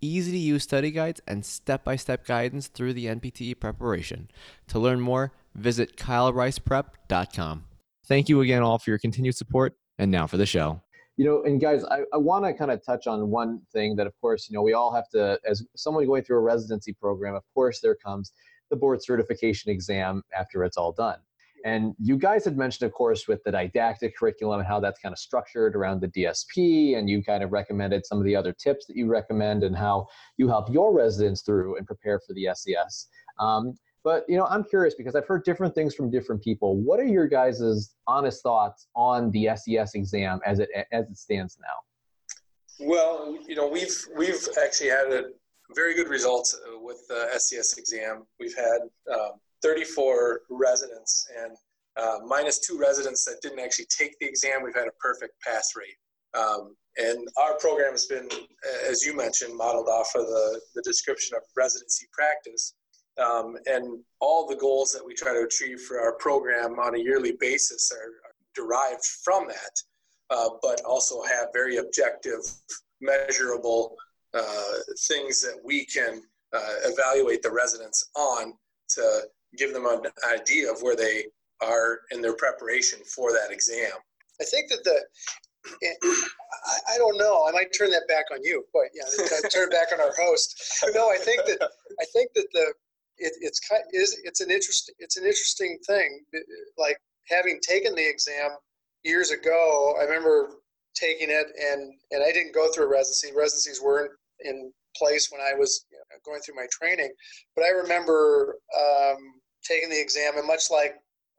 easy to use study guides and step by step guidance through the NPTE preparation. To learn more, visit kylericeprep.com. Thank you again all for your continued support. And now for the show. You know, and guys, I, I want to kind of touch on one thing that, of course, you know, we all have to, as someone going through a residency program, of course, there comes the board certification exam after it's all done. And you guys had mentioned, of course, with the didactic curriculum and how that's kind of structured around the DSP, and you kind of recommended some of the other tips that you recommend and how you help your residents through and prepare for the SCS. Um, but you know, I'm curious because I've heard different things from different people. What are your guys' honest thoughts on the SCS exam as it as it stands now? Well, you know, we've we've actually had a very good results uh, with the SCS exam. We've had um, 34 residents and uh, minus two residents that didn't actually take the exam. We've had a perfect pass rate. Um, and our program has been, as you mentioned, modeled off of the, the description of residency practice. Um, and all the goals that we try to achieve for our program on a yearly basis are, are derived from that, uh, but also have very objective, measurable uh, things that we can uh, evaluate the residents on to give them an idea of where they are in their preparation for that exam. I think that the I, don't know. I might turn that back on you, but yeah, turn back on our host. No, I think that I think that the it, it's kind is it's an interesting it's an interesting thing. Like having taken the exam years ago, I remember taking it and and I didn't go through a residency. Residencies weren't in place when I was you know, going through my training, but I remember um, taking the exam and much like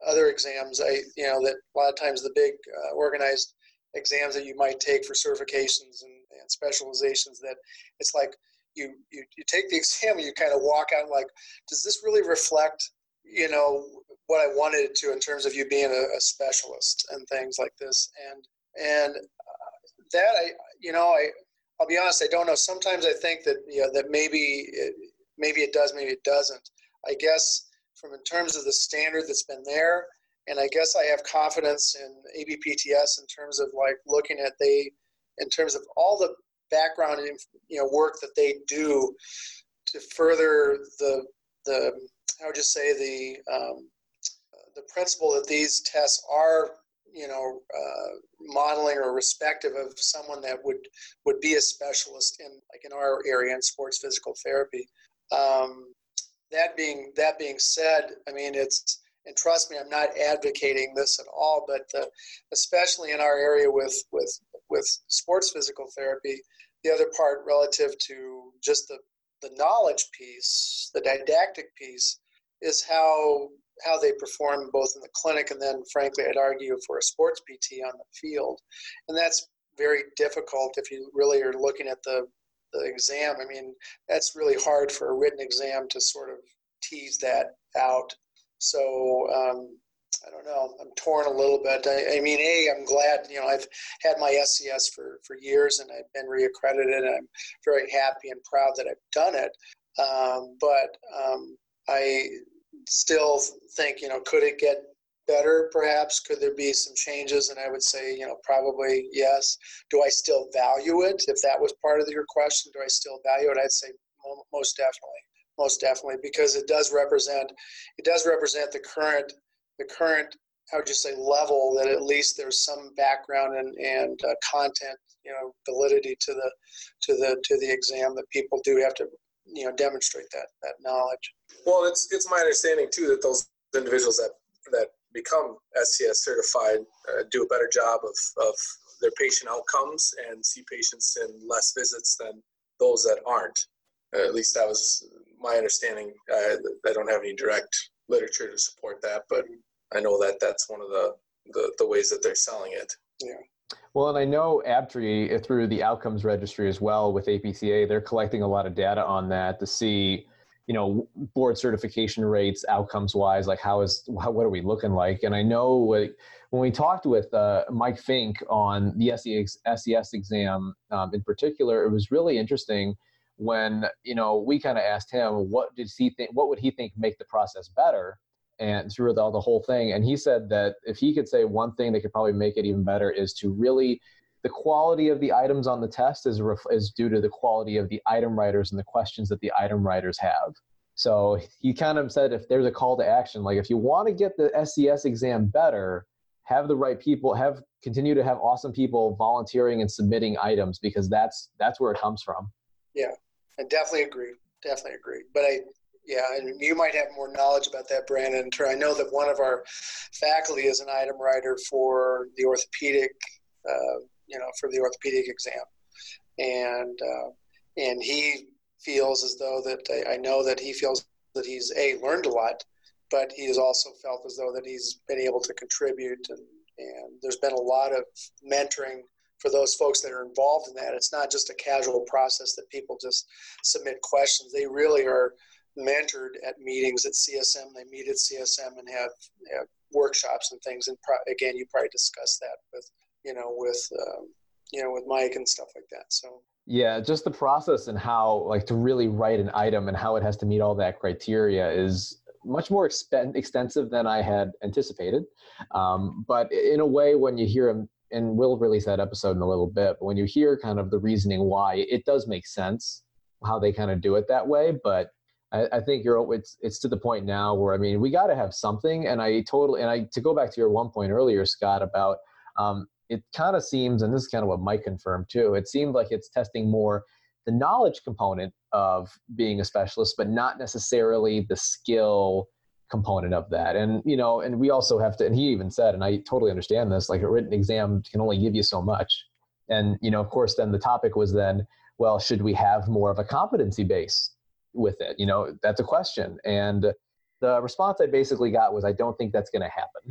other exams, I you know that a lot of times the big uh, organized exams that you might take for certifications and, and specializations that it's like you, you, you take the exam and you kind of walk out like, does this really reflect, you know, what I wanted to in terms of you being a, a specialist and things like this. And, and uh, that I, you know, I, I'll be honest, I don't know. Sometimes I think that, you know, that maybe, it, maybe it does, maybe it doesn't. I guess from in terms of the standard that's been there, and I guess I have confidence in ABPTS in terms of like looking at they, in terms of all the background and you know work that they do to further the the I would just say the um, the principle that these tests are you know uh, modeling or respective of someone that would would be a specialist in like in our area in sports physical therapy. Um, that being that being said, I mean it's and trust me, I'm not advocating this at all, but uh, especially in our area with with with sports physical therapy, the other part relative to just the, the knowledge piece, the didactic piece, is how how they perform both in the clinic and then frankly I'd argue for a sports PT on the field. And that's very difficult if you really are looking at the the exam. I mean, that's really hard for a written exam to sort of tease that out. So um, I don't know. I'm torn a little bit. I, I, mean, a, I'm glad. You know, I've had my SCS for for years, and I've been reaccredited, and I'm very happy and proud that I've done it. Um, but um, I still think, you know, could it get better? Perhaps could there be some changes? And I would say, you know, probably yes. Do I still value it? If that was part of your question, do I still value it? I'd say most definitely most definitely because it does represent it does represent the current the current how would you say level that at least there's some background and, and uh, content you know validity to the to the to the exam that people do have to you know demonstrate that that knowledge. Well, it's it's my understanding too that those individuals that that become SCS certified uh, do a better job of, of their patient outcomes and see patients in less visits than those that aren't. Uh, at least that was my understanding. I, I don't have any direct literature to support that, but I know that that's one of the, the, the ways that they're selling it. Yeah. Well, and I know Abtree through the outcomes registry as well with APTA, they're collecting a lot of data on that to see, you know, board certification rates, outcomes wise, like how is what are we looking like? And I know when we talked with uh, Mike Fink on the SCS, SCS exam um, in particular, it was really interesting when you know we kind of asked him what did he think, what would he think make the process better, and through the, the whole thing. And he said that if he could say one thing that could probably make it even better is to really the quality of the items on the test is ref, is due to the quality of the item writers and the questions that the item writers have. So he kind of said if there's a call to action, like if you want to get the SCS exam better, have the right people, have continue to have awesome people volunteering and submitting items because that's that's where it comes from. Yeah, I definitely agree. Definitely agree. But I yeah, and you might have more knowledge about that, Brandon. I know that one of our faculty is an item writer for the orthopedic, uh, you know, for the orthopedic exam, and uh, and he feels as though that I, I know that he feels that he's a learned a lot, but he has also felt as though that he's been able to contribute, and and there's been a lot of mentoring for those folks that are involved in that. It's not just a casual process that people just submit questions. They really are mentored at meetings at CSM. They meet at CSM and have, have workshops and things. And pro- again, you probably discussed that with you know with um, you know with Mike and stuff like that. So yeah, just the process and how like to really write an item and how it has to meet all that criteria is much more expen- extensive than I had anticipated. Um, but in a way, when you hear him, and we'll release that episode in a little bit, but when you hear kind of the reasoning why, it does make sense how they kind of do it that way. But I, I think you're it's it's to the point now where I mean we got to have something, and I totally and I to go back to your one point earlier, Scott, about um, it kind of seems, and this is kind of what Mike confirmed too. It seemed like it's testing more the knowledge component of being a specialist, but not necessarily the skill component of that. And you know, and we also have to. And he even said, and I totally understand this. Like a written exam can only give you so much. And you know, of course, then the topic was then, well, should we have more of a competency base with it? You know, that's a question. And the response I basically got was, I don't think that's going to happen.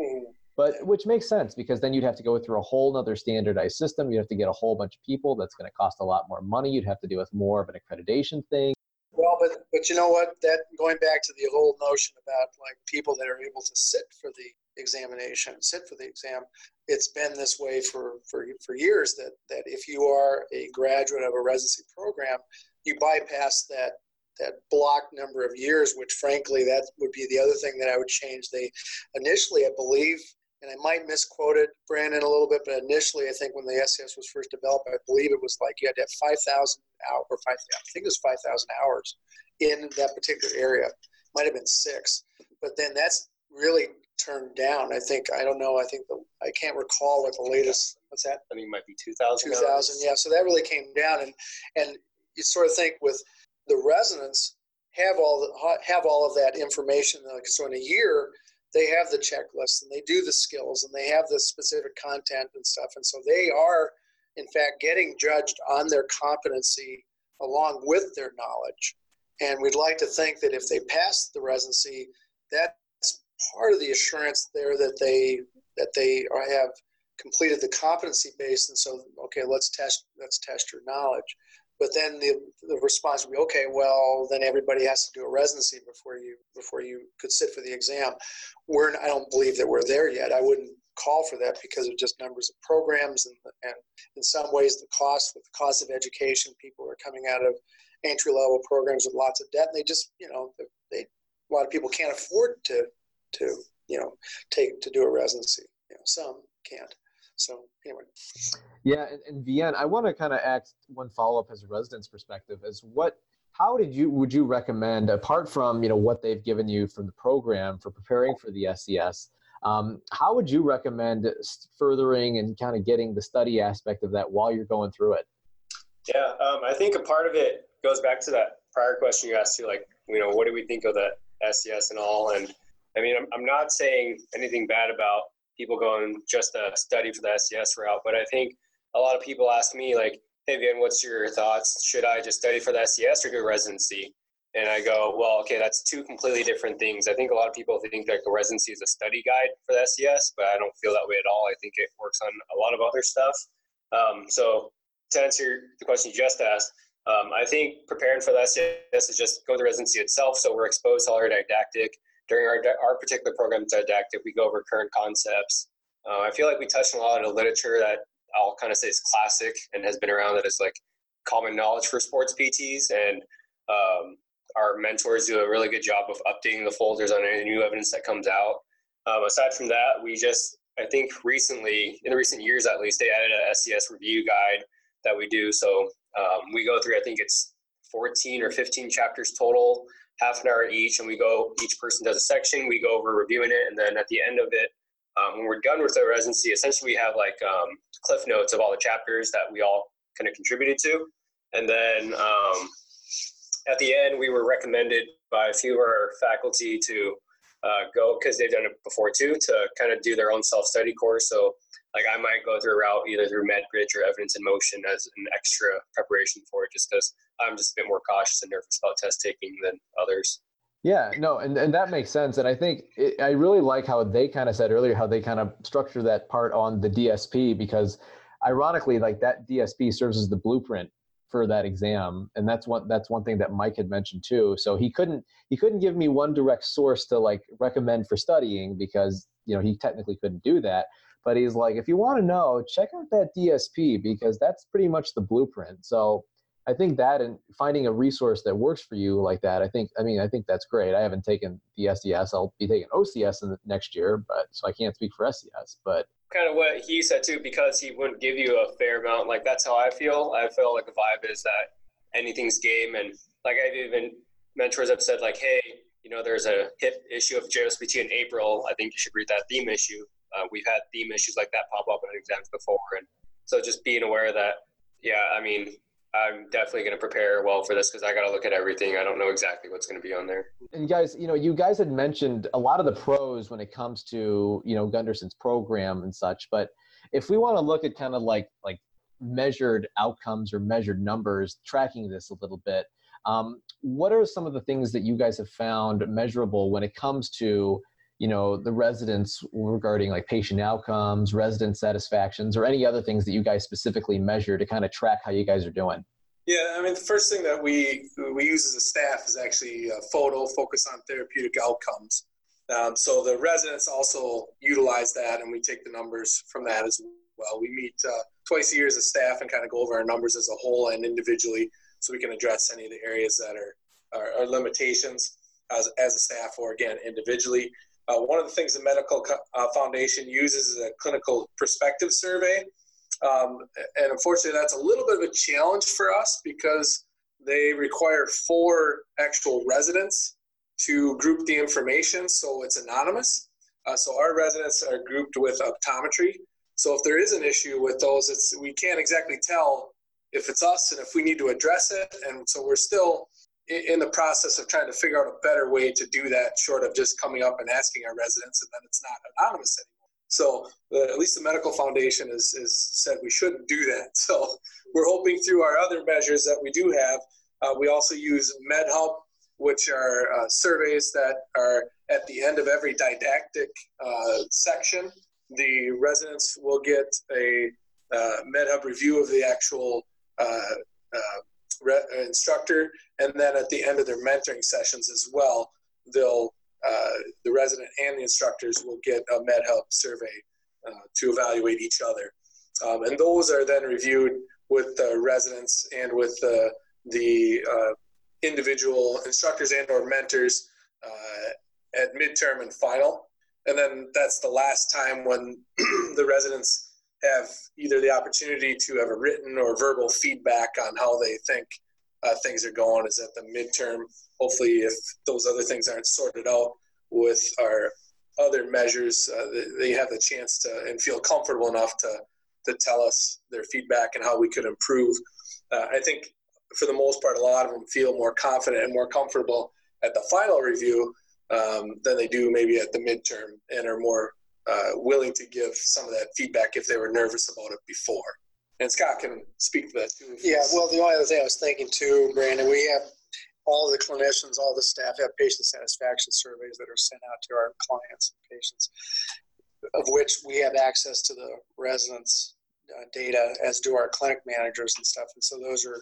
Hmm. But which makes sense because then you'd have to go through a whole other standardized system. You'd have to get a whole bunch of people. That's going to cost a lot more money. You'd have to deal with more of an accreditation thing. well, but but you know what? That going back to the whole notion about like people that are able to sit for the examination, sit for the exam. It's been this way for for for years. That that if you are a graduate of a residency program, you bypass that that block number of years, which frankly, that would be the other thing that I would change. They initially, I believe, and I might misquote it, Brandon, a little bit, but initially, I think when the SCS was first developed, I believe it was like you had to have 5,000 hours, or 5, I think it was 5,000 hours in that particular area. Might have been six, but then that's really turned down. I think, I don't know, I think the, I can't recall what the latest, what's that? I think it might be 2000. 2000 yeah so that really came down and and you sort of think with the residents have all the, have all of that information like so in a year they have the checklist and they do the skills and they have the specific content and stuff. And so they are in fact getting judged on their competency along with their knowledge. And we'd like to think that if they pass the residency that's part of the assurance there that they that they have completed the competency base. And so okay let's test let's test your knowledge but then the, the response would be okay well then everybody has to do a residency before you before you could sit for the exam. We're i don't believe that we're there yet. I wouldn't call for that because of just numbers of programs and, and in some ways the cost with the cost of education people are coming out of entry level programs with lots of debt. And they just you know they a lot of people can't afford to to you know take to do a residency. You know some can't so anyway Yeah, and, and Vien, I want to kind of ask one follow up as a resident's perspective is what how did you would you recommend apart from you know what they've given you from the program for preparing for the SCS um, how would you recommend furthering and kind of getting the study aspect of that while you're going through it Yeah, um, I think a part of it goes back to that prior question you asked too, like you know, what do we think of the SCS and all? And I mean, I'm, I'm not saying anything bad about people going just to study for the SCS route, but I think a lot of people ask me like, "Hey, Van, what's your thoughts? Should I just study for the SCS or do residency?" And I go, "Well, okay, that's two completely different things. I think a lot of people think that the residency is a study guide for the SCS, but I don't feel that way at all. I think it works on a lot of other stuff. Um, so to answer the question you just asked, um, I think preparing for the SCS is just go to the residency itself. So we're exposed to all our didactic. During our, our particular program, didactic, we go over current concepts. Uh, I feel like we touched on a lot of the literature that I'll kind of say is classic and has been around that is like common knowledge for sports PTs. And um, our mentors do a really good job of updating the folders on any new evidence that comes out. Um, aside from that, we just, I think recently, in the recent years at least, they added a SCS review guide that we do. So um, we go through, I think it's 14 or 15 chapters total, half an hour each, and we go, each person does a section, we go over reviewing it, and then at the end of it, um, when we're done with the residency, essentially we have like um, cliff notes of all the chapters that we all kind of contributed to. And then um, at the end, we were recommended by a few of our faculty to uh, go because they've done it before too to kind of do their own self study course. So like I might go through a route either through MedBridge or Evidence in Motion as an extra preparation for it, just because I'm just a bit more cautious and nervous about test taking than others. Yeah, no, and, and that makes sense. And I think it, I really like how they kind of said earlier how they kind of structure that part on the DSP because ironically, like that DSP serves as the blueprint for that exam and that's one that's one thing that mike had mentioned too so he couldn't he couldn't give me one direct source to like recommend for studying because you know he technically couldn't do that but he's like if you want to know check out that dsp because that's pretty much the blueprint so i think that and finding a resource that works for you like that i think i mean i think that's great i haven't taken the SCS. i'll be taking ocs in the next year but so i can't speak for SCS, but kind of what he said too, because he wouldn't give you a fair amount. Like that's how I feel. I feel like the vibe is that anything's game, and like I've even mentors have said like, hey, you know, there's a hip issue of JOSPT in April. I think you should read that theme issue. Uh, we've had theme issues like that pop up in exams before, and so just being aware that, yeah, I mean, I'm definitely going to prepare well for this because I got to look at everything. I don't know exactly what's going to be on there. And guys, you know, you guys had mentioned a lot of the pros when it comes to you know Gundersen's program and such. But if we want to look at kind of like like measured outcomes or measured numbers, tracking this a little bit, um, what are some of the things that you guys have found measurable when it comes to you know the residents regarding like patient outcomes resident satisfactions or any other things that you guys specifically measure to kind of track how you guys are doing? Yeah i mean the first thing that we we use as a staff is actually a FOTO focus on therapeutic outcomes. Um, so the residents also utilize that and we take the numbers from that as well. We meet uh, twice a year as a staff and kind of go over our numbers as a whole and individually so we can address any of the areas that are, are, are limitations as, as a staff or again individually uh, one of the things the Medical uh, Foundation uses is a clinical perspective survey. Um, and unfortunately, that's a little bit of a challenge for us because they require four actual residents to group the information so it's anonymous. Uh, so our residents are grouped with optometry. So if there is an issue with those, it's we can't exactly tell if it's us and if we need to address it. And so we're still in the process of trying to figure out a better way to do that, short of just coming up and asking our residents, and then it's not anonymous anymore. So uh, at least the Medical Foundation has, has said we shouldn't do that. So we're hoping through our other measures that we do have. Uh, we also use MedHub, which are uh, surveys that are at the end of every didactic uh, section. The residents will get a uh, MedHub review of the actual uh, re- instructor, and then at the end of their mentoring sessions as well, they'll uh, the resident and the instructors will get a MedHub survey uh, to evaluate each other, um, and those are then reviewed with the residents and with the the uh, individual instructors and or mentors uh, at midterm and final, and then that's the last time when the residents have either the opportunity to have a written or verbal feedback on how they think uh, things are going is at the midterm. Hopefully, if those other things aren't sorted out with our other measures, uh, they have the chance to and feel comfortable enough to to tell us their feedback and how we could improve. Uh, I think for the most part, a lot of them feel more confident and more comfortable at the final review um, than they do maybe at the midterm and are more uh, willing to give some of that feedback if they were nervous about it before. And Scott can speak to that too. Yeah, well, the only other thing I was thinking too, Brandon, we have all the clinicians, all the staff have patient satisfaction surveys that are sent out to our clients and patients, of which we have access to the residents' uh, data, as do our clinic managers and stuff. And so those are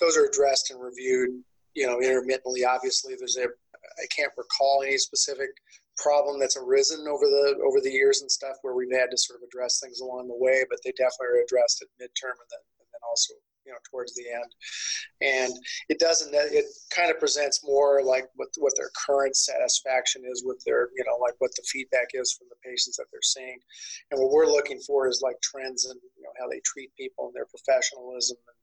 those are addressed and reviewed, you know, intermittently. Obviously, there's a I can't recall any specific problem that's arisen over the over the years and stuff where we've had to sort of address things along the way, but they definitely are addressed at midterm and then and then also you know towards the end. And it doesn't it kind of presents more like what what their current satisfaction is with their you know like what the feedback is from the patients that they're seeing. And what we're looking for is like trends and you know how they treat people and their professionalism and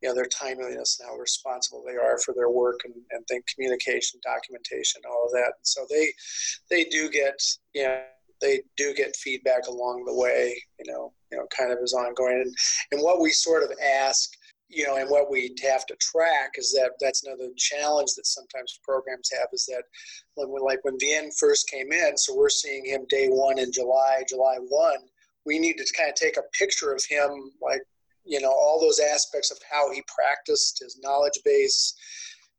you know their timeliness and how responsible they are for their work and, and think communication documentation all of that. And so they they do get you know they do get feedback along the way you know you know kind of is ongoing. And, and what we sort of ask you know and what we have to track is that that's another challenge that sometimes programs have is that when we, like when Vien first came in so we're seeing him day one in July July 1 we need to kind of take a picture of him like you know all those aspects of how he practiced his knowledge base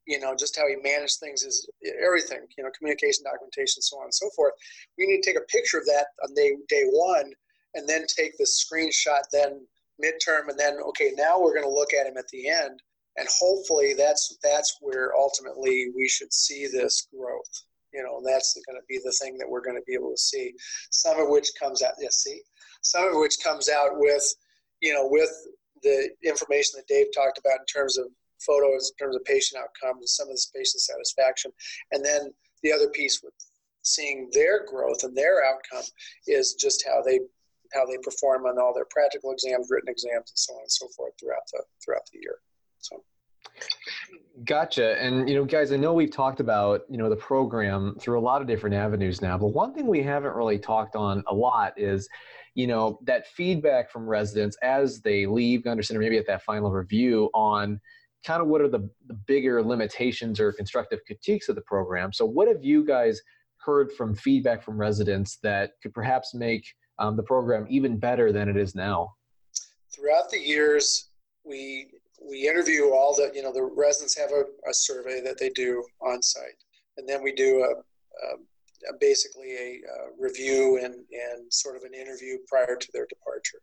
you know just how he managed things is everything you know communication documentation so on and so forth. We need to take a picture of that on day, day one and then take the screenshot then midterm and then okay now we're going to look at him at the end. And hopefully that's that's where ultimately we should see this growth you know that's going to be the thing that we're going to be able to see. Some of which comes out yes see? Some of which comes out with you know with the information that dave talked about in terms of FOTOs in terms of patient outcomes some of this patient satisfaction and then the other piece with seeing their growth and their outcome is just how they how they perform on all their practical exams, written exams, and so on and so forth throughout the throughout the year. So. Gotcha. And you know, guys, I know we've talked about you know the program through a lot of different avenues now, but one thing we haven't really talked on a lot is, you know, that feedback from residents as they leave Gundersen, maybe at that final review on kind of what are the, the bigger limitations or constructive critiques of the program. So, what have you guys heard from feedback from residents that could perhaps make um, the program even better than it is now? Throughout the years, we we interview all the you know the residents have a, a survey that they do on site, and then we do a, a basically a, review and and sort of an interview prior to their departure.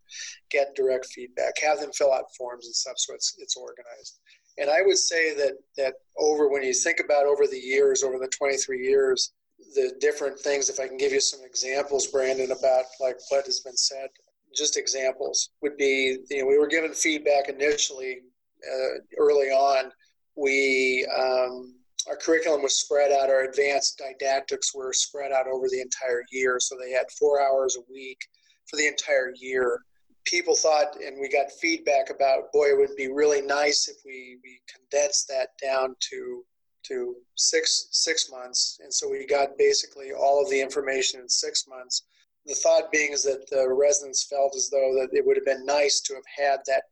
Get direct feedback, have them fill out forms and stuff, so it's it's organized. And I would say that that over when you think about over the years, over the 23 years, the different things, if I can give you some examples, Brandon, about like what has been said, just examples would be, you know, we were given feedback initially uh, early on. We, um, our curriculum was spread out, our advanced didactics were spread out over the entire year. So they had four hours a week for the entire year. People thought, and we got feedback about, boy, it would be really nice if we, we condensed that down to to six six months, and so we got basically all of the information in six months. The thought being is that the residents felt as though that it would have been nice to have had that,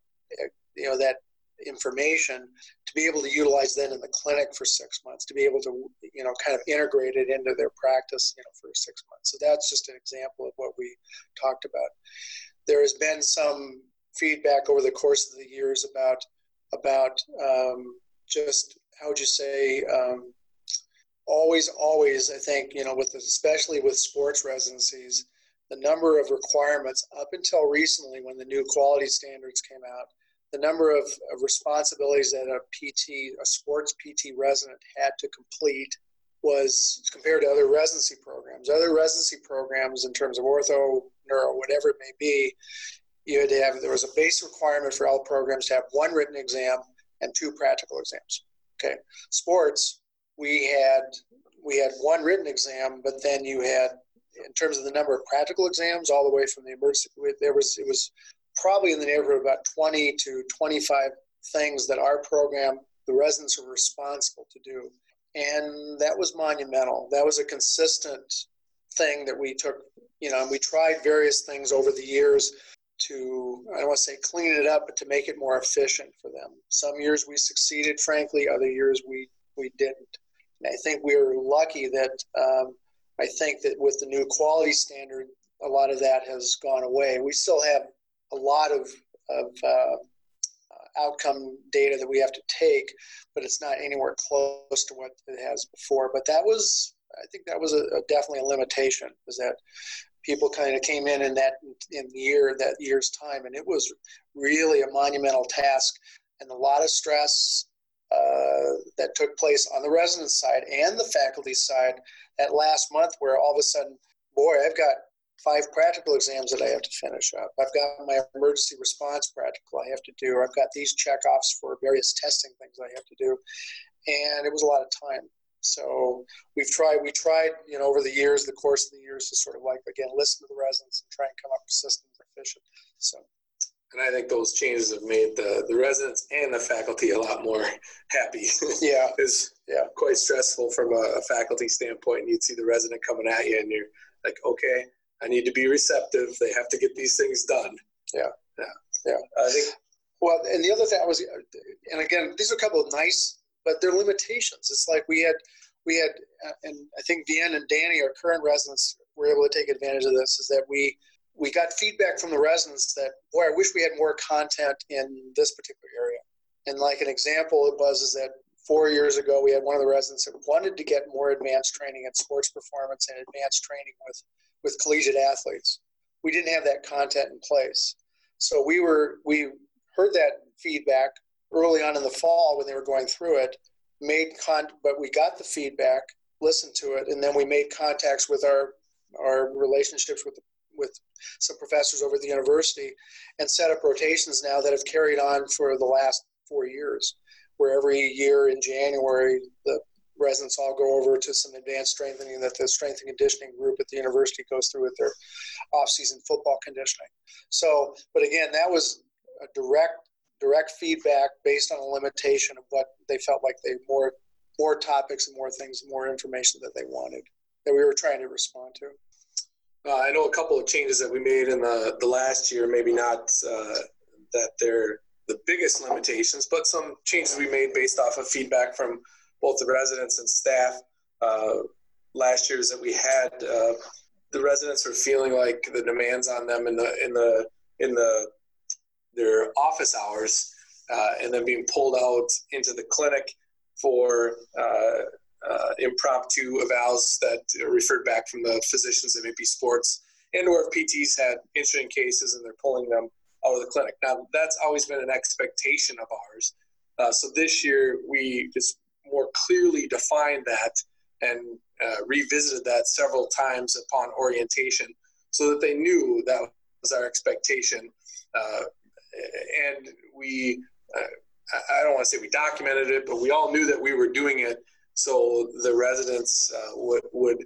you know, that information to be able to utilize then in the clinic for six months, to be able to, you know, kind of integrate it into their practice, you know, for six months. So that's just an example of what we talked about. There has been some feedback over the course of the years about about um, just how would you say um, always always i think you know with especially with sports residencies the number of requirements up until recently when the new quality standards came out the number of, of responsibilities that a pt a sports pt resident had to complete was compared to other residency programs. Other residency programs in terms of ortho neuro whatever it may be you had to have there was a base requirement for all programs to have one written exam and two practical exams Okay, sports we had we had one written exam, but then you had in terms of the number of practical exams all the way from the emergency there was it was probably in the neighborhood of about 20 to 25 things that our program the residents were responsible to do and that was monumental that was a consistent thing that we took you know and we tried various things over the years to I don't want to say clean it up, but to make it more efficient for them. Some years we succeeded, frankly. Other years we we didn't. And I think we were lucky that um, I think that with the new quality standard, a lot of that has gone away. We still have a lot of of uh, outcome data that we have to take, but it's not anywhere close to what it has before. But that was, I think, that was a, a definitely a limitation. Was that people kind of came in in that in year that year's time, and it was really a monumental task and a lot of stress uh, that took place on the resident side and the faculty side that last month, where all of a sudden, boy, I've got five practical exams that I have to finish up. I've got my emergency response practical I have to do. I've got these checkoffs for various testing things I have to do, and it was a lot of time. So we've tried, we tried, you know, over the years, the course of the years, to sort of like again listen to the residents and try and come up with systems efficient. So. And I think those changes have made the, the residents and the faculty a lot more happy. Yeah. it's yeah. quite stressful from a, a faculty standpoint. And you'd see the resident coming at you and you're like, okay, I need to be receptive. They have to get these things done. Yeah. Yeah. Yeah. I think. Well, and the other thing I was, and again, these are a couple of nice, but they're limitations. It's like we had, we had, uh, and I think Deanne and Danny, our current residents, were able to take advantage of this. Is that we we got feedback from the residents that boy, I wish we had more content in this particular area. And like an example, it was is that four years ago we had one of the residents that wanted to get more advanced training in sports performance and advanced training with with collegiate athletes. We didn't have that content in place. So we were we heard that feedback early on in the fall when they were going through it, made con but we got the feedback, listened to it, and then we made contacts with our our relationships with with some professors over at the university and set up rotations now that have carried on for the last four years where every year in January the residents all go over to some advanced strengthening that the strength and conditioning group at the university goes through with their off-season football conditioning. So, but again, that was a direct direct feedback based on a limitation of what they felt like they more more topics and more things, more information that they wanted that we were trying to respond to. Uh, I know a couple of changes that we made in the the last year, maybe not uh, that they're the biggest limitations, but some changes we made based off of feedback from both the residents and staff. Uh, last year is that we had uh, the residents were feeling like the demands on them in the in the in the their office hours, uh, and then being pulled out into the clinic for uh, uh, impromptu evals that are referred back from the physicians at maybe sports and or if PTs had interesting cases and they're pulling them out of the clinic. Now that's always been an expectation of ours. Uh, so this year we just more clearly defined that and uh, revisited that several times upon orientation so that they knew that was our expectation. Uh, and we, uh, I don't want to say we documented it, but we all knew that we were doing it so the residents uh, would, would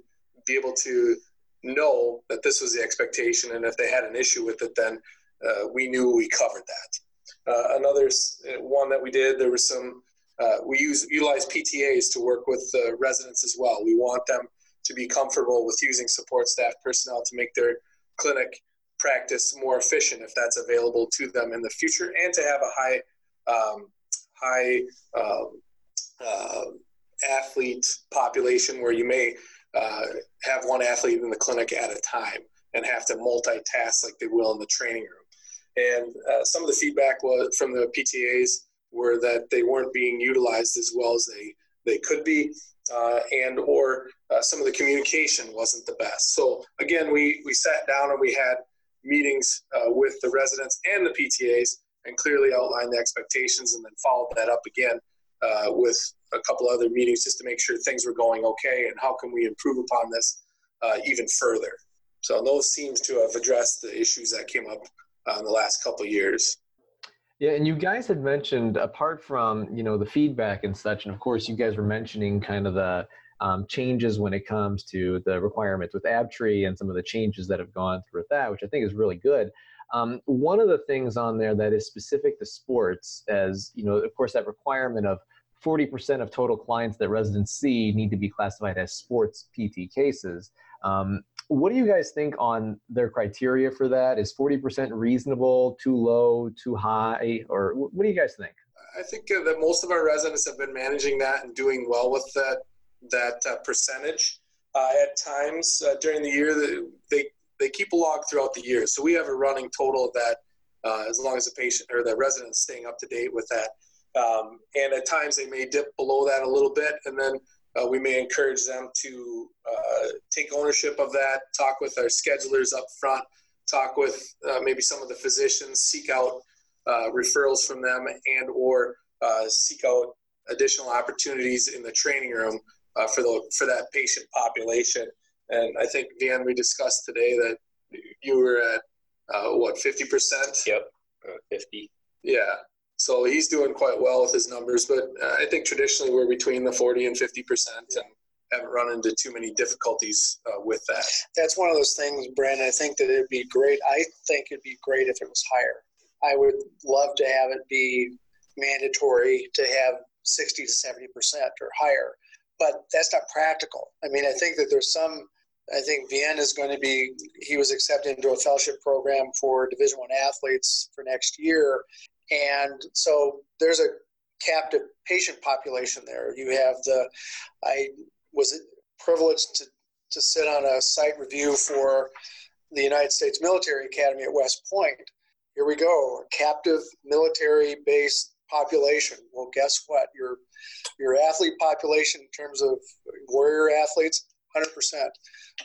be able to know that this was the expectation. And if they had an issue with it, then uh, we knew we covered that. Uh, another one that we did, there was some, uh, we use utilize PTAs to work with the residents as well. We want them to be comfortable with using support staff personnel to make their clinic practice more efficient if that's available to them in the future and to have a high, um, high um, uh, athlete population where you may uh, have one athlete in the clinic at a time and have to multitask like they will in the training room. And uh, some of the feedback was from the PTAs were that they weren't being utilized as well as they they could be, uh, and or uh, some of the communication wasn't the best. So again, we we sat down and we had meetings uh, with the residents and the PTAs and clearly outlined the expectations, and then followed that up again uh, with a couple other meetings just to make sure things were going okay and how can we improve upon this uh, even further. So those seems to have addressed the issues that came up uh, in the last couple years. Yeah, and you guys had mentioned apart from you know the feedback and such, and of course you guys were mentioning kind of the um, changes when it comes to the requirements with ABTRI and some of the changes that have gone through with that, which I think is really good. Um, one of the things on there that is specific to sports, as you know, of course, that requirement of 40% of total clients that residents see need to be classified as sports PT cases. Um, what do you guys think on their criteria for that? Is 40% reasonable, too low, too high, or what do you guys think? I think uh, that most of our residents have been managing that and doing well with that that uh, percentage. Uh, at times uh, during the year, they they keep a log throughout the year, so we have a running total of that uh, as long as the patient or the resident is staying up to date with that. Um, and at times they may dip below that a little bit, and then uh, we may encourage them to uh, take ownership of that, talk with our schedulers up front, talk with uh, maybe some of the physicians, seek out uh, referrals from them, and or uh, seek out additional opportunities in the training room uh, for the for that patient population. And I think Dan, we discussed today that you were at what fifty percent. Yep, fifty. Yeah, so he's doing quite well with his numbers, but uh, I think traditionally we're between the 40 and 50 percent, and haven't run into too many difficulties uh, with that. That's one of those things, Brandon. I think that it'd be great. I think it'd be great if it was higher. I would love to have it be mandatory to have 60 to 70 percent or higher, but that's not practical. I mean, I think that there's some. I think Vienna is going to be. He was accepted into a fellowship program for Division One athletes for next year, and so there's a captive patient population there. You have the, I was privileged to, to sit on a site review for the United States Military Academy at West Point. Here we go, a captive military based population. Well, guess what? Your your athlete population in terms of warrior athletes, 100%.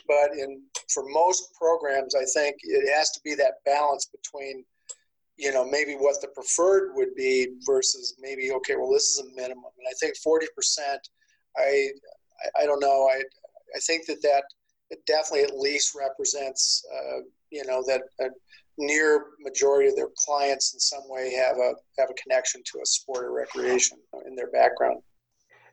But in for most programs, I think it has to be that balance between you know maybe what the preferred would be versus maybe okay well this is a minimum. And i think 40% i i, don't know. I i think that that definitely at least represents uh, you know that a near majority of their clients in some way have a have a connection to a sport or recreation in their background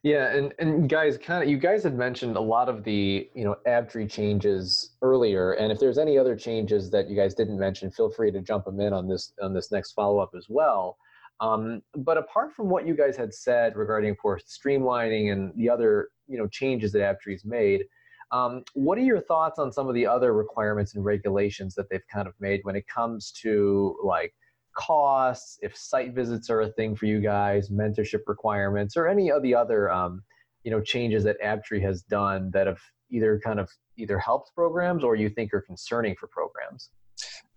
yeah, and and guys, kind of, you guys had mentioned a lot of the you know AbTree changes earlier, and if there's any other changes that you guys didn't mention, feel free to jump them in on this on this next follow up as well. Um, but apart from what you guys had said regarding, of course, streamlining and the other you know changes that AbTree's made, um, what are your thoughts on some of the other requirements and regulations that they've kind of made when it comes to like costs, if site visits are a thing for you guys, mentorship requirements, or any of the other um, you know changes that ABTRI has done that have either kind of either helped programs or you think are concerning for programs.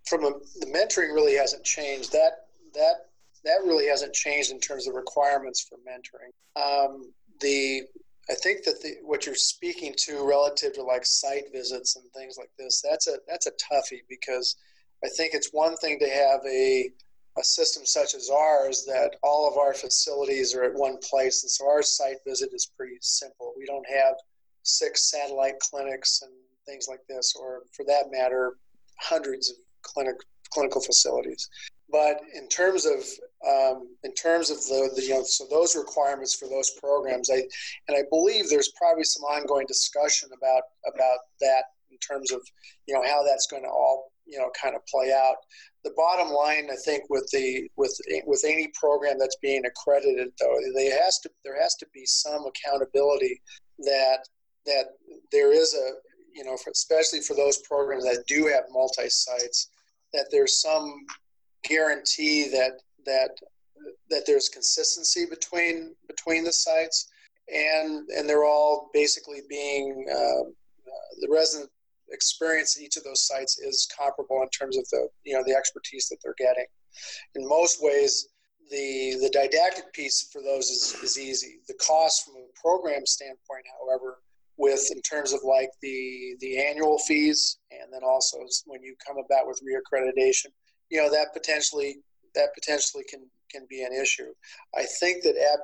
From a, the mentoring really hasn't changed. That that that really hasn't changed in terms of requirements for mentoring. Um, the I think that the, what you're speaking to relative to like site visits and things like this, that's a that's a toughie because I think it's one thing to have a a system such as ours that all of our facilities are at one place. And so our site visit is pretty simple. We don't have six satellite clinics and things like this or for that matter hundreds of clinic clinical facilities. But in terms of um, in terms of the, the, you know so those requirements for those programs i and i believe there's probably some ongoing discussion about about that in terms of you know how that's going to all you know kind of play out. The bottom line, I think, with the with with any program that's being accredited, though, there has to there has to be some accountability that that there is a you know, for, especially for those programs that do have multi sites, that there's some guarantee that that that there's consistency between between the sites, and and they're all basically being uh, the resident experience at each of those sites is comparable in terms of the you know the expertise that they're getting. In most ways, the the didactic piece for those is, is easy. The cost from a program standpoint, however, with in terms of like the the annual fees and then also when you come about with reaccreditation, you know that potentially that potentially can can be an issue. I think that at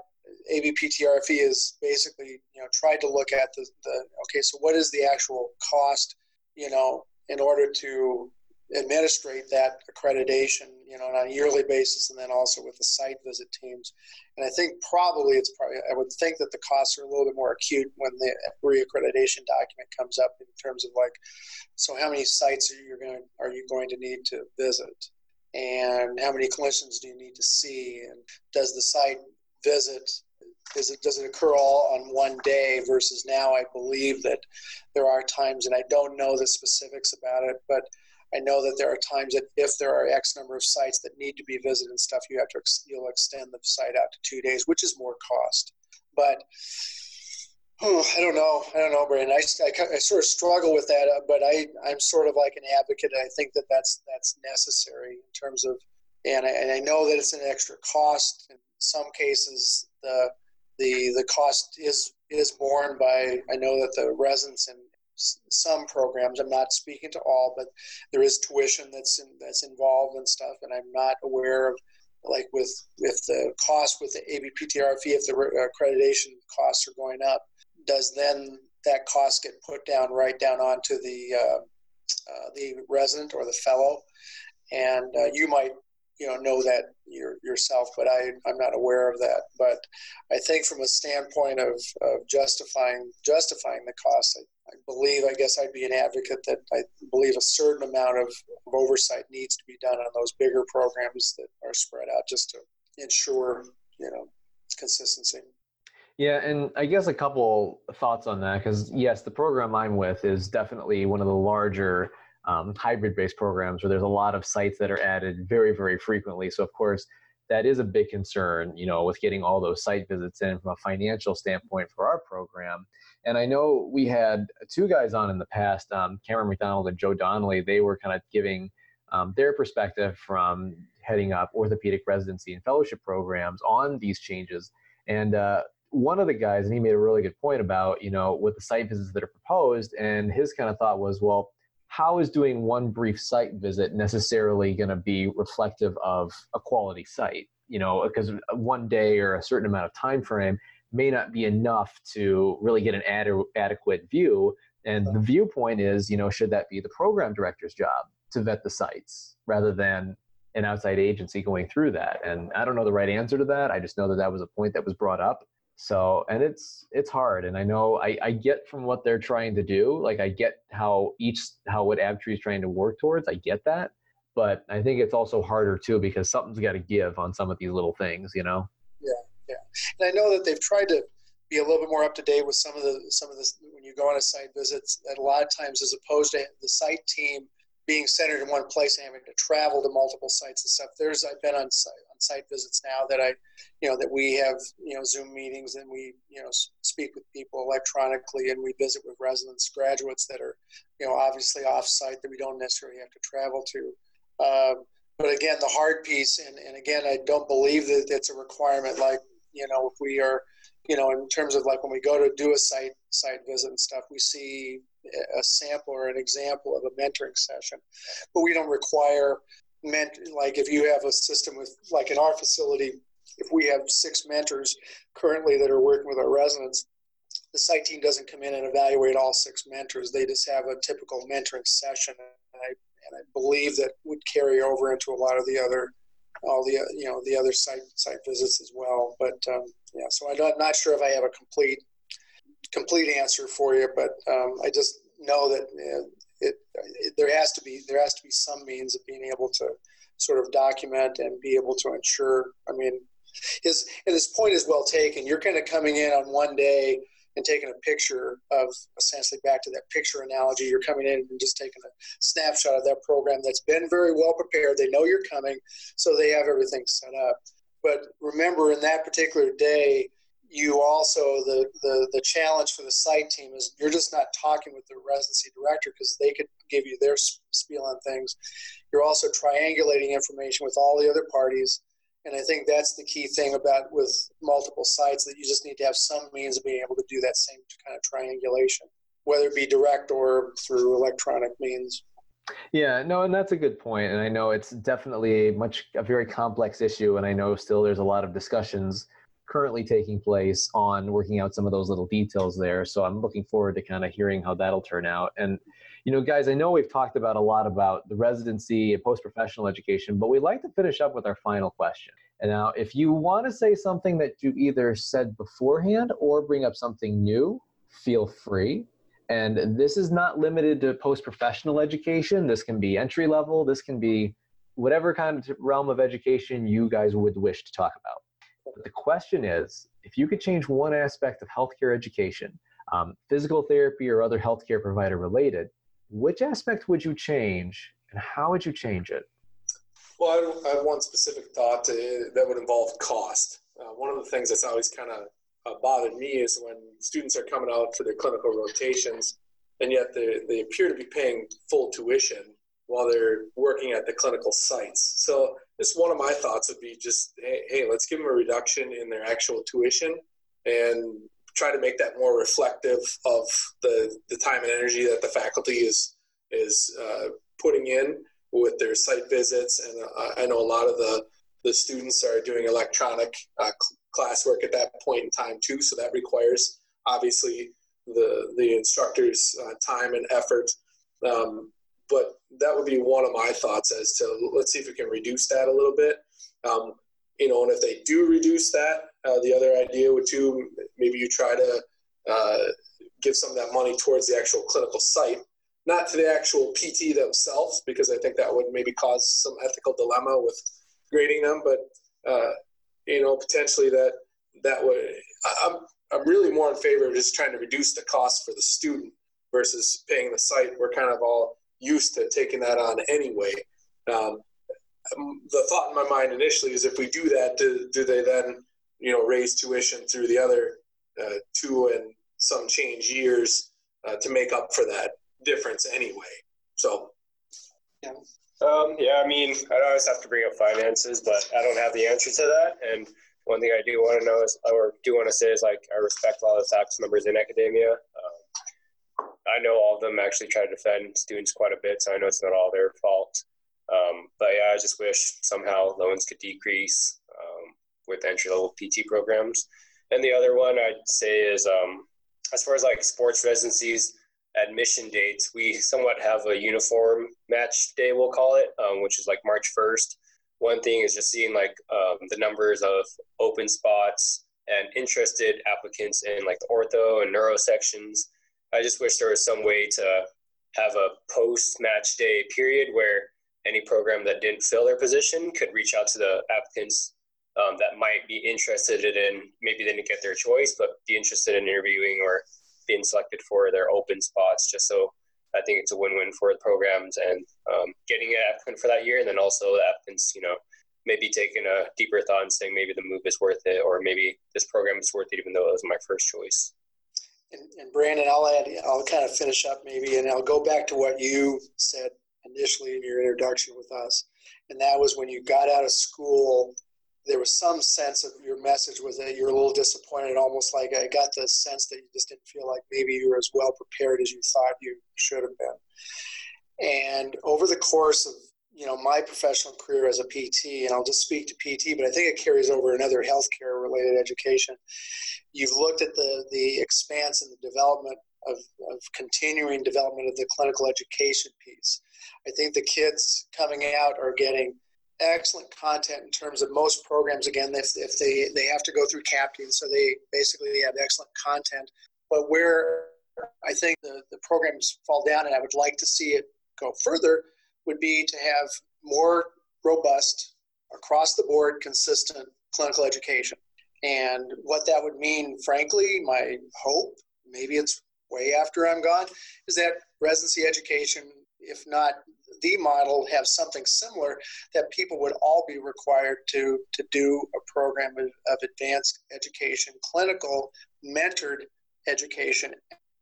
ABPTRFE is basically, you know, tried to look at the, the okay, so what is the actual cost you know, in order to administrate that accreditation, you know, on a yearly basis, and then also with the site visit teams. And I think probably it's probably I would think that the costs are a little bit more acute when the reaccreditation document comes up in terms of like, so how many sites are you going are you going to need to visit, and how many clinicians do you need to see, and does the site visit is it does it occur all on one day versus now I believe that there are times and I don't know the specifics about it, but I know that there are times that if there are X number of sites that need to be visited and stuff, you have to you'll extend the site out to two days, which is more cost. But oh, I don't know. I don't know, Brandon. I, I, I sort of struggle with that, but I I'm sort of like an advocate. I think that that's that's necessary in terms of, and I, and I know that it's an extra cost. In some cases, the the the cost is is borne by. I know that the residents and some programs. I'm not speaking to all, but there is tuition that's in, that's involved and stuff, and I'm not aware of like with with the cost with the ABPTRFE if the accreditation costs are going up. Does then that cost get put down right down onto the uh, uh, the resident or the fellow? And uh, you might you know know that your, yourself, but I I'm not aware of that. But I think from a standpoint of, of justifying justifying the cost, I, I, believe I guess I'd be an advocate that I believe a certain amount of, of oversight needs to be done on those bigger programs that are spread out just to ensure you know consistency. Yeah, and I guess a couple thoughts on that because yes, the program I'm with is definitely one of the larger um, hybrid based programs where there's a lot of sites that are added very, very frequently. So, of course, that is a big concern, you know, with getting all those site visits in from a financial standpoint for our program. And I know we had two guys on in the past, um, Cameron McDonald and Joe Donnelly. They were kind of giving um, their perspective from heading up orthopedic residency and fellowship programs on these changes. And uh, one of the guys, and he made a really good point about, you know, with the site visits that are proposed, and his kind of thought was, well, how is doing one brief site visit necessarily going to be reflective of a quality site? You know because one day or a certain amount of time frame may not be enough to really get an ad- adequate view. And the viewpoint is you know should that be the program director's job to vet the sites rather than an outside agency going through that? And i don't know the right answer to that. I just know that that was a point that was brought up so and it's it's hard and i know I, I get from what they're trying to do like i get how each how what abtree is trying to work towards i get that but i think it's also harder too because something's got to give on some of these little things you know? Yeah yeah and i know that they've tried to be a little bit more up to date with some of the some of the when you go on a site visits that a lot of times as opposed to the site team being centered in one place and having to travel to multiple sites and stuff there's i've been on site on site visits now that I, you know, that we have, you know, Zoom meetings and we, you know, speak with people electronically and we visit with residents, graduates that are, you know, obviously off site that we don't necessarily have to travel to. Um, but again, the hard piece, and, and again, I don't believe that it's a requirement. Like, you know, if we are, you know, in terms of like when we go to do a site site visit and stuff, we see a sample or an example of a mentoring session, but we don't require ment- like if you have a system with like in our facility if we have six mentors currently that are working with our residents the site team doesn't come in and evaluate all six mentors. They just have a typical mentoring session and i, and I believe that would carry over into a lot of the other all the you know the other site site visits as well. But um, yeah so i'm not sure if i have a complete complete answer for you but um, i just know that it, it, there has to be there has to be some means of being able to sort of document and be able to ensure. I mean, his and his point is well taken. You're kind of coming in on one day and taking a picture of essentially back to that picture analogy. You're coming in and just taking a snapshot of that program that's been very well prepared. They know you're coming, so they have everything set up. But remember, in that particular day, you also the, the the challenge for the site team is you're just not talking with the residency director because they could give you their spiel on things you're also triangulating information with all the other parties and i think that's the key thing about with multiple sites that you just need to have some means of being able to do that same kind of triangulation whether it be direct or through electronic means yeah, no, and that's a good point. And I know it's definitely a much a very complex issue, and I know still there's a lot of discussions currently taking place on working out some of those little details there. So I'm looking forward to kind of hearing how that'll turn out. And, you know, guys, I know we've talked about a lot about the residency and post professional education, but we'd like to finish up with our final question. And now, if you want to say something that you either said beforehand or bring up something new, feel free. And this is not limited to post professional education. This can be entry level. This can be whatever kind of realm of education you guys would wish to talk about. But the question is if you could change one aspect of healthcare education, um, physical therapy or other healthcare provider related, which aspect would you change and how would you change it? Well, I have one specific thought to, that would involve cost. Uh, one of the things that's always kind of uh, bothered me is when students are coming out for their clinical rotations, and yet they, they appear to be paying full tuition while they're working at the clinical sites. So, just one of my thoughts would be just, hey, hey let's give them a reduction in their actual tuition and try to make that more reflective of the, the time and energy that the faculty is is uh, putting in with their site visits. And uh, I know a lot of the the students are doing electronic uh, classwork at that point in time too. So that requires obviously the the instructor's uh, time and effort. Um, but that would be one of my thoughts as to let's see if we can reduce that a little bit. Um, you know, and if they do reduce that, uh, the other idea would too maybe you try to uh, give some of that money towards the actual clinical site, not to the actual PT themselves, because I think that would maybe cause some ethical dilemma with grading them. But uh, you know, potentially that that would I'm I'm really more in favor of just trying to reduce the cost for the student versus paying the site. We're kind of all used to taking that on anyway. Um, the thought in my mind initially is if we do that, do, do they then, you know, raise tuition through the other uh, two and some change years uh, to make up for that difference anyway? So, yeah. Um, yeah, I mean, I always have to bring up finances, but I don't have the answer to that. And one thing I do want to know is, or do want to say is, like, I respect a lot of tax members in academia. I know all of them actually try to defend students quite a bit, so I know it's not all their fault. Um, but yeah, I just wish somehow loans could decrease um, with entry level PT programs. And the other one I'd say is um, as far as like sports residencies, admission dates, we somewhat have a uniform match day, we'll call it, um, which is like March 1st. One thing is just seeing like um, the numbers of open spots and interested applicants in like the ortho and neuro sections. I just wish there was some way to have a post match day period where any program that didn't fill their position could reach out to the applicants um, that might be interested in maybe they didn't get their choice, but be interested in interviewing or being selected for their open spots. Just so I think it's a win-win for the programs and um, getting an applicant for that year, and then also the applicants, you know, maybe taking a deeper thought and saying maybe the move is worth it, or maybe this program is worth it, even though it was my first choice. And, and Brandon, I'll add, I'll kind of finish up maybe, and I'll go back to what you said initially in your introduction with us, and that was when you got out of school. There was some sense of your message was that you're a little disappointed, almost like I got the sense that you just didn't feel like maybe you were as well prepared as you thought you should have been. And over the course of you know my professional career as a PT, and I'll just speak to PT, but I think it carries over another healthcare related education. You've looked at the the expanse and the development of, of continuing development of the clinical education piece. I think the kids coming out are getting excellent content in terms of most programs. Again, if, if they, they have to go through CAPTE, so they basically have excellent content. But where I think the, the programs fall down, and I would like to see it go further, would be to have more robust, across the board, consistent clinical education. And what that would mean, frankly, my hope, maybe it's way after I'm gone, is that residency education if not the model, have something similar that people would all be required to, to do a program of, of advanced education, clinical, mentored education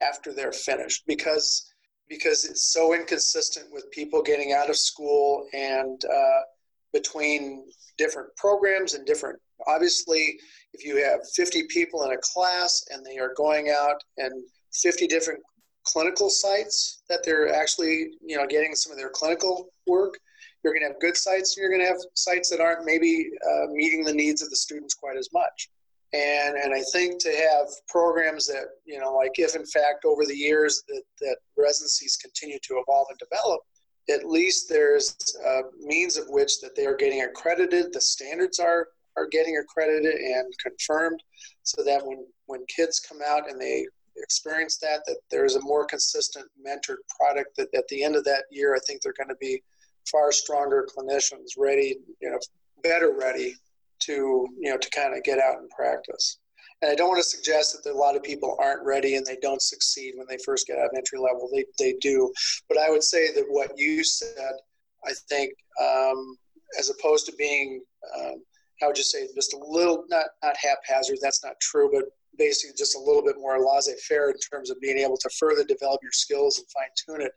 after they're finished because because it's so inconsistent with people getting out of school and uh, between different programs and different obviously if you have 50 people in a class and they are going out and 50 different clinical sites that they're actually you know getting some of their clinical work you're going to have good sites and you're going to have sites that aren't maybe uh, meeting the needs of the students quite as much and and i think to have programs that you know like if in fact over the years that that residencies continue to evolve and develop at least there's a means of which that they are getting accredited the standards are are getting accredited and confirmed so that when when kids come out and they experience that, that there's a more consistent mentored product that at the end of that year, I think they're going to be far stronger clinicians ready, you know, better ready to you know to kind of get out and practice. And I don't want to suggest that a lot of people aren't ready and they don't succeed when they first get out of entry level. They they do, but I would say that what you said, I think, um, as opposed to being um, how would you say just a little not not haphazard. That's not true, but basically just a little bit more laissez-faire in terms of being able to further develop your skills and fine-tune it.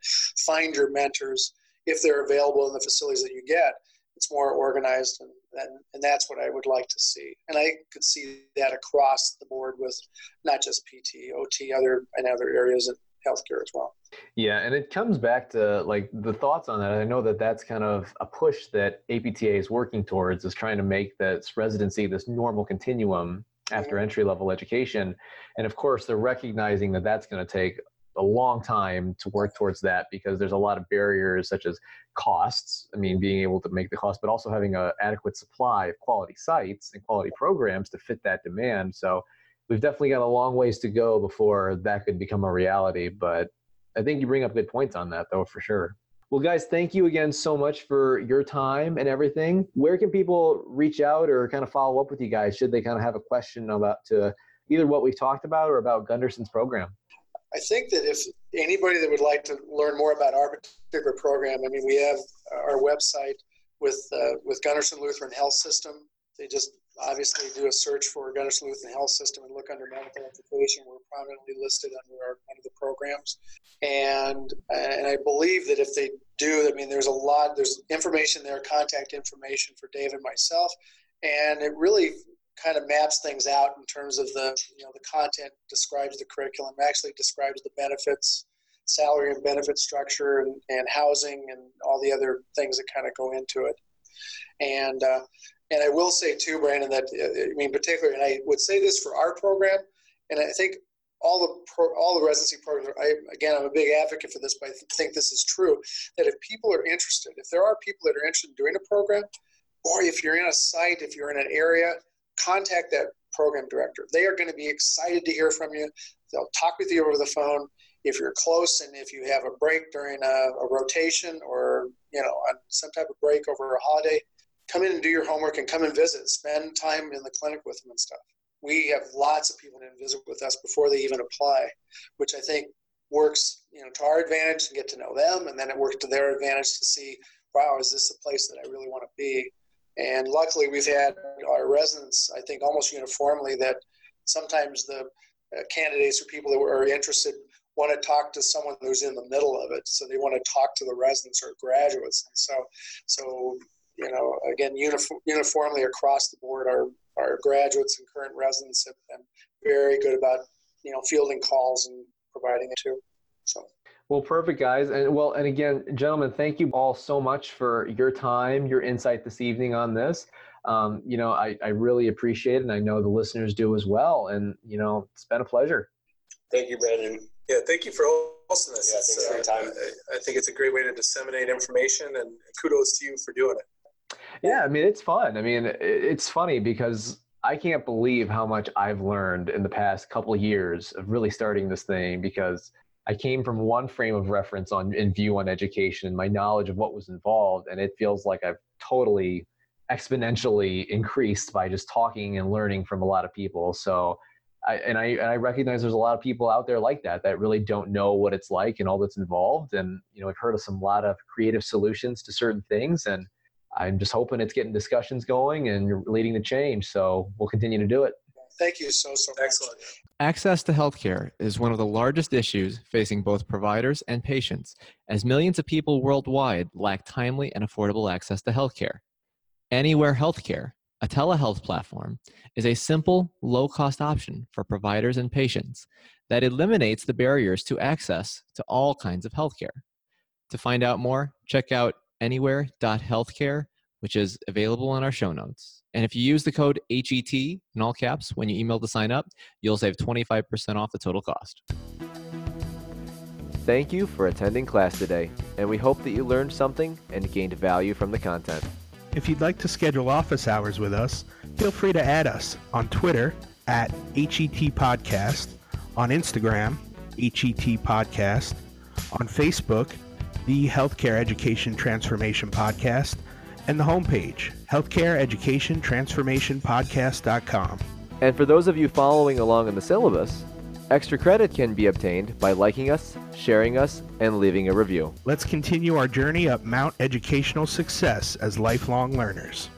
Find your mentors if they're available in the facilities that you get. It's more organized, and, and, and that's what I would like to see. And I could see that across the board with not just PT, OT, other and other areas of healthcare as well. Yeah, and it comes back to like the thoughts on that. I know that that's kind of a push that APTA is working towards is trying to make this residency this normal continuum after Mhm. entry level education. And of course, they're recognizing that that's going to take a long time to work towards that because there's a lot of barriers such as costs. I mean, being able to make the cost, but also having an adequate supply of quality sites and quality programs to fit that demand. So we've definitely got a long ways to go before that could become a reality. But I think you bring up good points on that, though, for sure. Well, guys, thank you again so much for your time and everything. Where can people reach out or kind of follow up with you guys should they kind of have a question about to either what we've talked about or about Gundersen's program? I think that if anybody that would like to learn more about our particular program, I mean, we have our website with uh, with Gundersen Lutheran Health System. They just obviously do a search for Gundersen Lutheran Health System and look under medical education. We're prominently listed under our under the programs, and and I believe that if they do, I mean, there's a lot. There's information there, contact information for Dave and myself, and it really kind of maps things out in terms of the you know the content describes the curriculum actually describes the benefits salary and benefit structure and, and housing and all the other things that kind of go into it. And uh, and i will say too brandon that uh, i mean particularly and i would say this for our program and i think all the pro, all the residency programs I, again i'm a big advocate for this but i think this is true that if people are interested if there are people that are interested in doing a program or if you're in a site if you're in an area contact that program director. They are going to be excited to hear from you. They'll talk with you over the phone. If you're close and if you have a break during a, a rotation or you know on some type of break over a holiday, come in and do your homework and come and visit. Spend time in the clinic with them and stuff. We have lots of people that visit with us before they even apply, which I think works you know to our advantage to get to know them, and then it works to their advantage to see, wow, is this a place that I really want to be? And luckily, we've had our residents, I think, almost uniformly that sometimes the uh, candidates or people that are interested want to talk to someone who's in the middle of it. So they want to talk to the residents or graduates. And so, so you know, again, uniform, uniformly across the board, our our graduates and current residents have been very good about you know fielding calls and providing it too. So. Well, perfect, guys. And well, and again, gentlemen, thank you all so much for your time, your insight this evening on this. Um, you know, I, I really appreciate it, and I know the listeners do as well. And you know, it's been a pleasure. Thank you, Brandon. Yeah, thank you for hosting this. Yeah, It's, thanks for your uh, time. I, I think it's a great way to disseminate information, and kudos to you for doing it. Yeah, I mean, it's fun. I mean, it- it's funny because I can't believe how much I've learned in the past couple of years of really starting this thing because I came from one frame of reference on in view on education and my knowledge of what was involved, and it feels like I've totally exponentially increased by just talking and learning from a lot of people. So, I, and I and I recognize there's a lot of people out there like that that really don't know what it's like and all that's involved. And you know, I've heard of some lot of creative solutions to certain things, and I'm just hoping it's getting discussions going and leading to change. So we'll continue to do it. Thank you so so much. Excellent. Access to healthcare is one of the largest issues facing both providers and patients, as millions of people worldwide lack timely and affordable access to healthcare. Anywhere Healthcare, a telehealth platform, is a simple, low cost option for providers and patients that eliminates the barriers to access to all kinds of healthcare. To find out more, check out anywhere.healthcare, which is available in our show notes. And if you use the code HET in all caps when you email to sign up, you'll save 25% off the total cost. Thank you for attending class today, and we hope that you learned something and gained value from the content. If you'd like to schedule office hours with us, feel free to add us on Twitter at HET Podcast, on Instagram, HET Podcast, on Facebook, the Healthcare Education Transformation Podcast, and the homepage, Healthcare Education Transformation Podcast.com. And for those of you following along in the syllabus, extra credit can be obtained by liking us, sharing us, and leaving a review. Let's continue our journey up Mount Educational Success as lifelong learners.